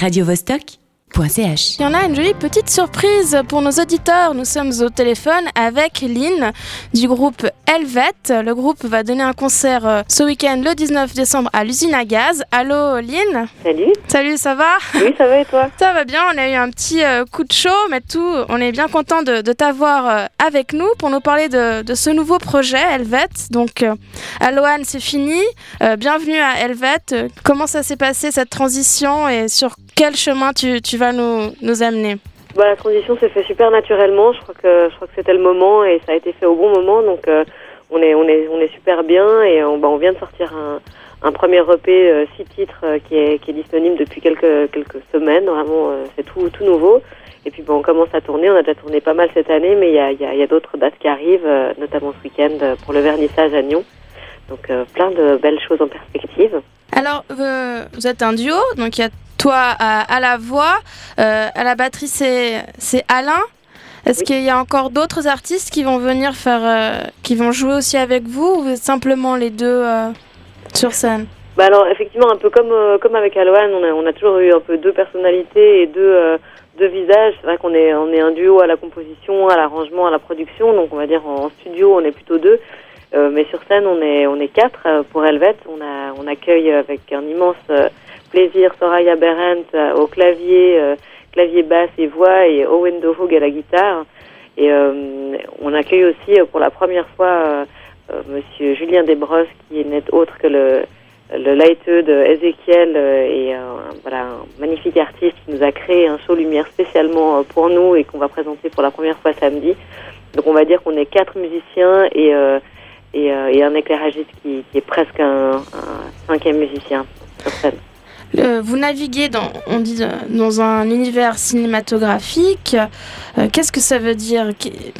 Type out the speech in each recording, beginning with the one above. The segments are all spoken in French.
radiovostok.ch. Il y en a une jolie petite surprise pour nos auditeurs. Nous sommes au téléphone avec Lynn du groupe Helvet. Le groupe va donner un concert euh, ce week-end le 19 décembre à l'usine à gaz. Allô Lynn? Salut. Salut, ça va? Oui, ça va et toi? Ça va bien, on a eu un petit euh, coup de chaud, mais tout, on est bien content de, de t'avoir euh, avec nous pour nous parler de, de, ce nouveau projet Helvet. Donc, Alohan, c'est fini. Bienvenue à Helvet. Comment ça s'est passé cette transition et sur quel chemin tu, tu vas nous, nous amener bah, La transition s'est fait super naturellement. Je crois que je crois que c'était le moment et ça a été fait au bon moment. Donc, euh, on est on est on est super bien et on, bah, on vient de sortir un, un premier EP euh, six titres euh, qui est qui est disponible depuis quelques quelques semaines. Vraiment, euh, c'est tout tout nouveau. Et puis bon, on commence à tourner. On a déjà tourné pas mal cette année, mais il y a, y a, y a d'autres dates qui arrivent, notamment ce week-end pour le vernissage à Nyon. Donc euh, plein de belles choses en perspective. Alors, euh, vous êtes un duo, donc il y a toi à, à la voix, euh, à la batterie c'est c'est Alain. Est-ce Oui. qu'il y a encore d'autres artistes qui vont venir faire, euh, qui vont jouer aussi avec vous ou simplement les deux euh, sur scène? Bah alors effectivement un peu comme comme avec Alohan, on a on a toujours eu un peu deux personnalités et deux deux visages. C'est vrai qu'on est on est un duo à la composition, à l'arrangement, à la production. Donc on va dire en studio on est plutôt deux, Euh, mais sur scène on est on est quatre euh, pour Helvet. On a on accueille avec un immense euh, plaisir Soraya Berendt euh, au clavier, euh, clavier basse et voix et Owen Dohog à la guitare. Et euh, on accueille aussi pour la première fois Monsieur Julien Desbrosses qui n'est autre que le le lighteux de Ezekiel et euh, voilà un magnifique artiste qui nous a créé un show lumière spécialement pour nous et qu'on va présenter pour la première fois samedi. Donc on va dire qu'on est quatre musiciens et euh, et, euh, et un éclairagiste qui, qui est presque un, un cinquième musicien sur scène. Euh, Vous naviguez dans, on dit, euh, dans un univers cinématographique. Euh, Qu'est-ce que ça veut dire?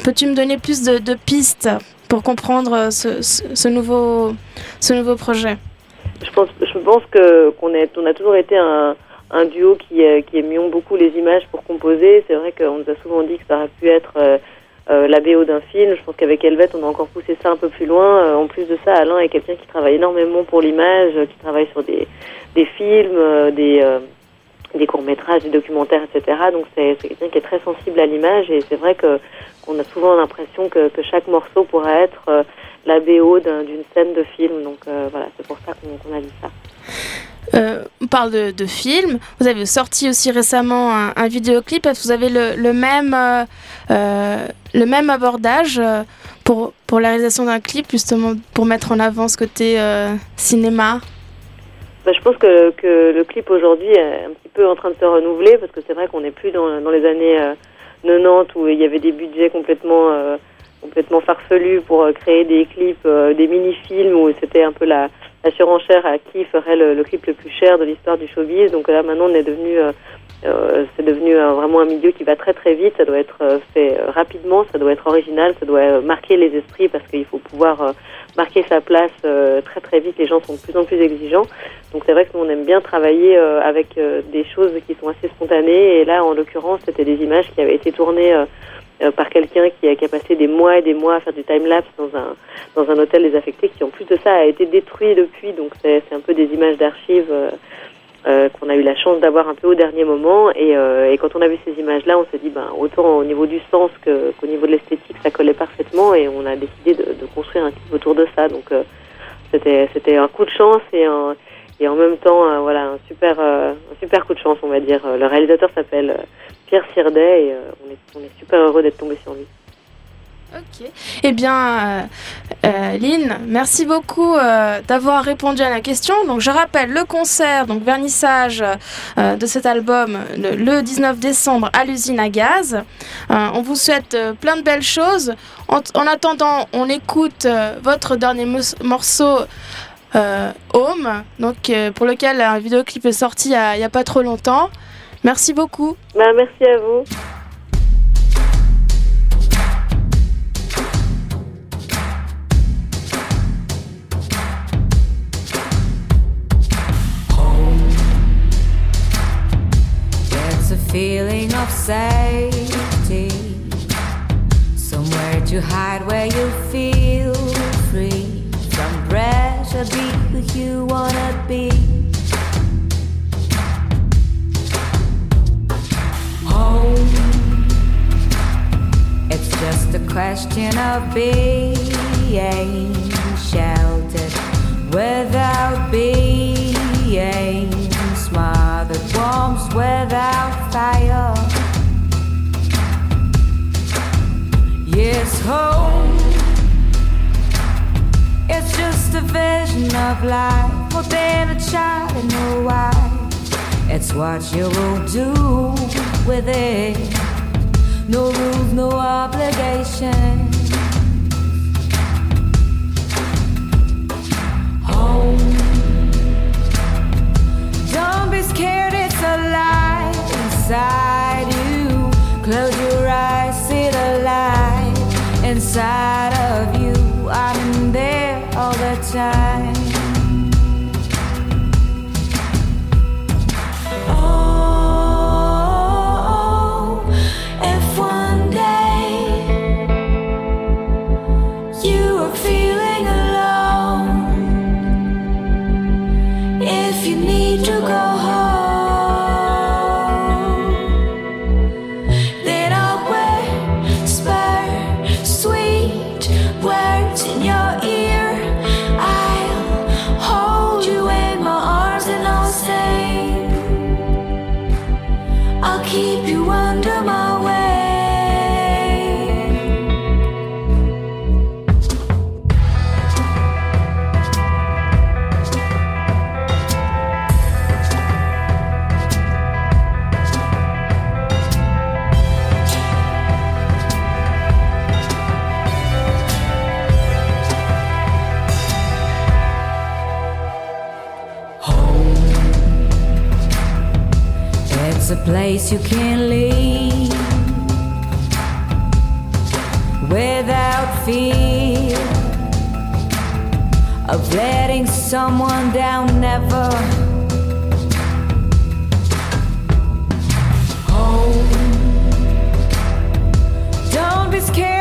Peux-tu me donner plus de, pistes pour comprendre ce, nouveau, ce nouveau projet? Je pense, je pense que qu'on on a toujours été un, duo qui, qui aimions beaucoup les images pour composer. C'est vrai qu'on nous a souvent dit que ça aurait pu être euh, la d'un film. Je pense qu'avec Helvet, on a encore poussé ça un peu plus loin. Euh, en plus de ça, Alain est quelqu'un qui travaille énormément pour l'image, qui travaille sur des, films, euh, des, euh, des courts-métrages, des documentaires, etc. Donc c'est quelqu'un qui est très sensible à l'image et c'est vrai que qu'on a souvent l'impression que, que chaque morceau pourrait être la BO d'un- d'une scène de film. Donc voilà, c'est pour ça qu'on qu'on a dit ça. Euh, on parle de, de films. Vous avez sorti aussi récemment un, un vidéoclip. Est-ce que vous avez le, même, euh, euh, le même abordage pour, pour la réalisation d'un clip, justement pour mettre en avant ce côté cinéma? Bah, je pense que, que le clip aujourd'hui est un petit peu en train de se renouveler parce que c'est vrai qu'on n'est plus dans, dans les années euh, 90 où il y avait des budgets complètement complètement farfelus pour créer des clips, des mini-films où c'était un peu la, la surenchère à qui ferait le, clip le plus cher de l'histoire du showbiz. Donc là maintenant on est devenu euh, euh, c'est devenu euh, vraiment un milieu qui va très très vite, ça doit être euh, fait rapidement, ça doit être original, ça doit marquer les esprits parce qu'il faut pouvoir marquer sa place euh, très très vite, les gens sont de plus en plus exigeants. Donc c'est vrai que nous on aime bien travailler euh, avec euh, des choses qui sont assez spontanées et là en l'occurrence c'était des images qui avaient été tournées par quelqu'un qui a, passé des mois et des mois à faire du time-lapse dans un, dans un hôtel désaffecté qui en plus de ça a été détruit depuis donc c'est un peu des images d'archives euh, qu'on a eu la chance d'avoir un peu au dernier moment. Et, euh, et quand on a vu ces images là on s'est dit ben autant au niveau du sens que- qu'au niveau de l'esthétique ça collait parfaitement. Et on a décidé de, construire un clip autour de ça. Donc euh, c'était un coup de chance et et en même temps voilà un super un super coup de chance on va dire. Le réalisateur s'appelle Pierre Sirdet et on est on est super heureux d'être tombé sur lui Ok. Eh bien, euh, euh, Lynn, merci beaucoup euh, d'avoir répondu à la question. Donc, je rappelle le concert, donc vernissage de cet album le, le 19 décembre à l'usine à gaz. On vous souhaite plein de belles choses. En, en attendant, on écoute votre dernier morceau. Home, donc pour lequel un vidéoclip est sorti il y a- il n'y a, pas trop longtemps. Merci beaucoup. bah, merci à vous of safety. Somewhere to hide where you feel free from pressure. Be who you wanna be. Home. It's just a question of being sheltered without. home. It's just a vision of life, more than a child and no wife. It's what you will do with it. No rules, no obligations. Home. side under my place you can leave without fear of letting someone down, never. Home, don't be scared.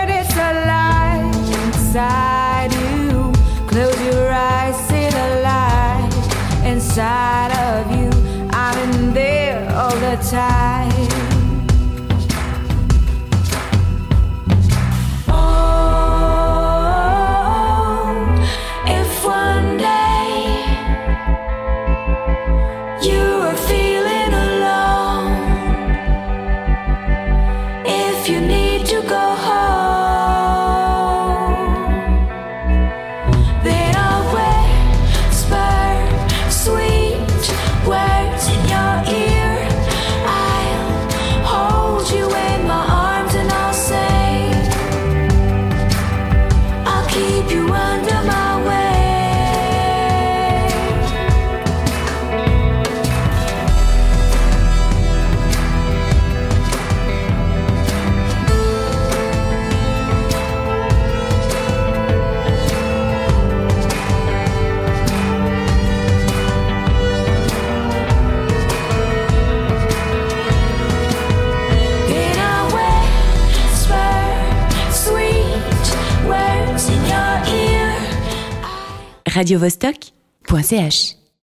radiovostok.ch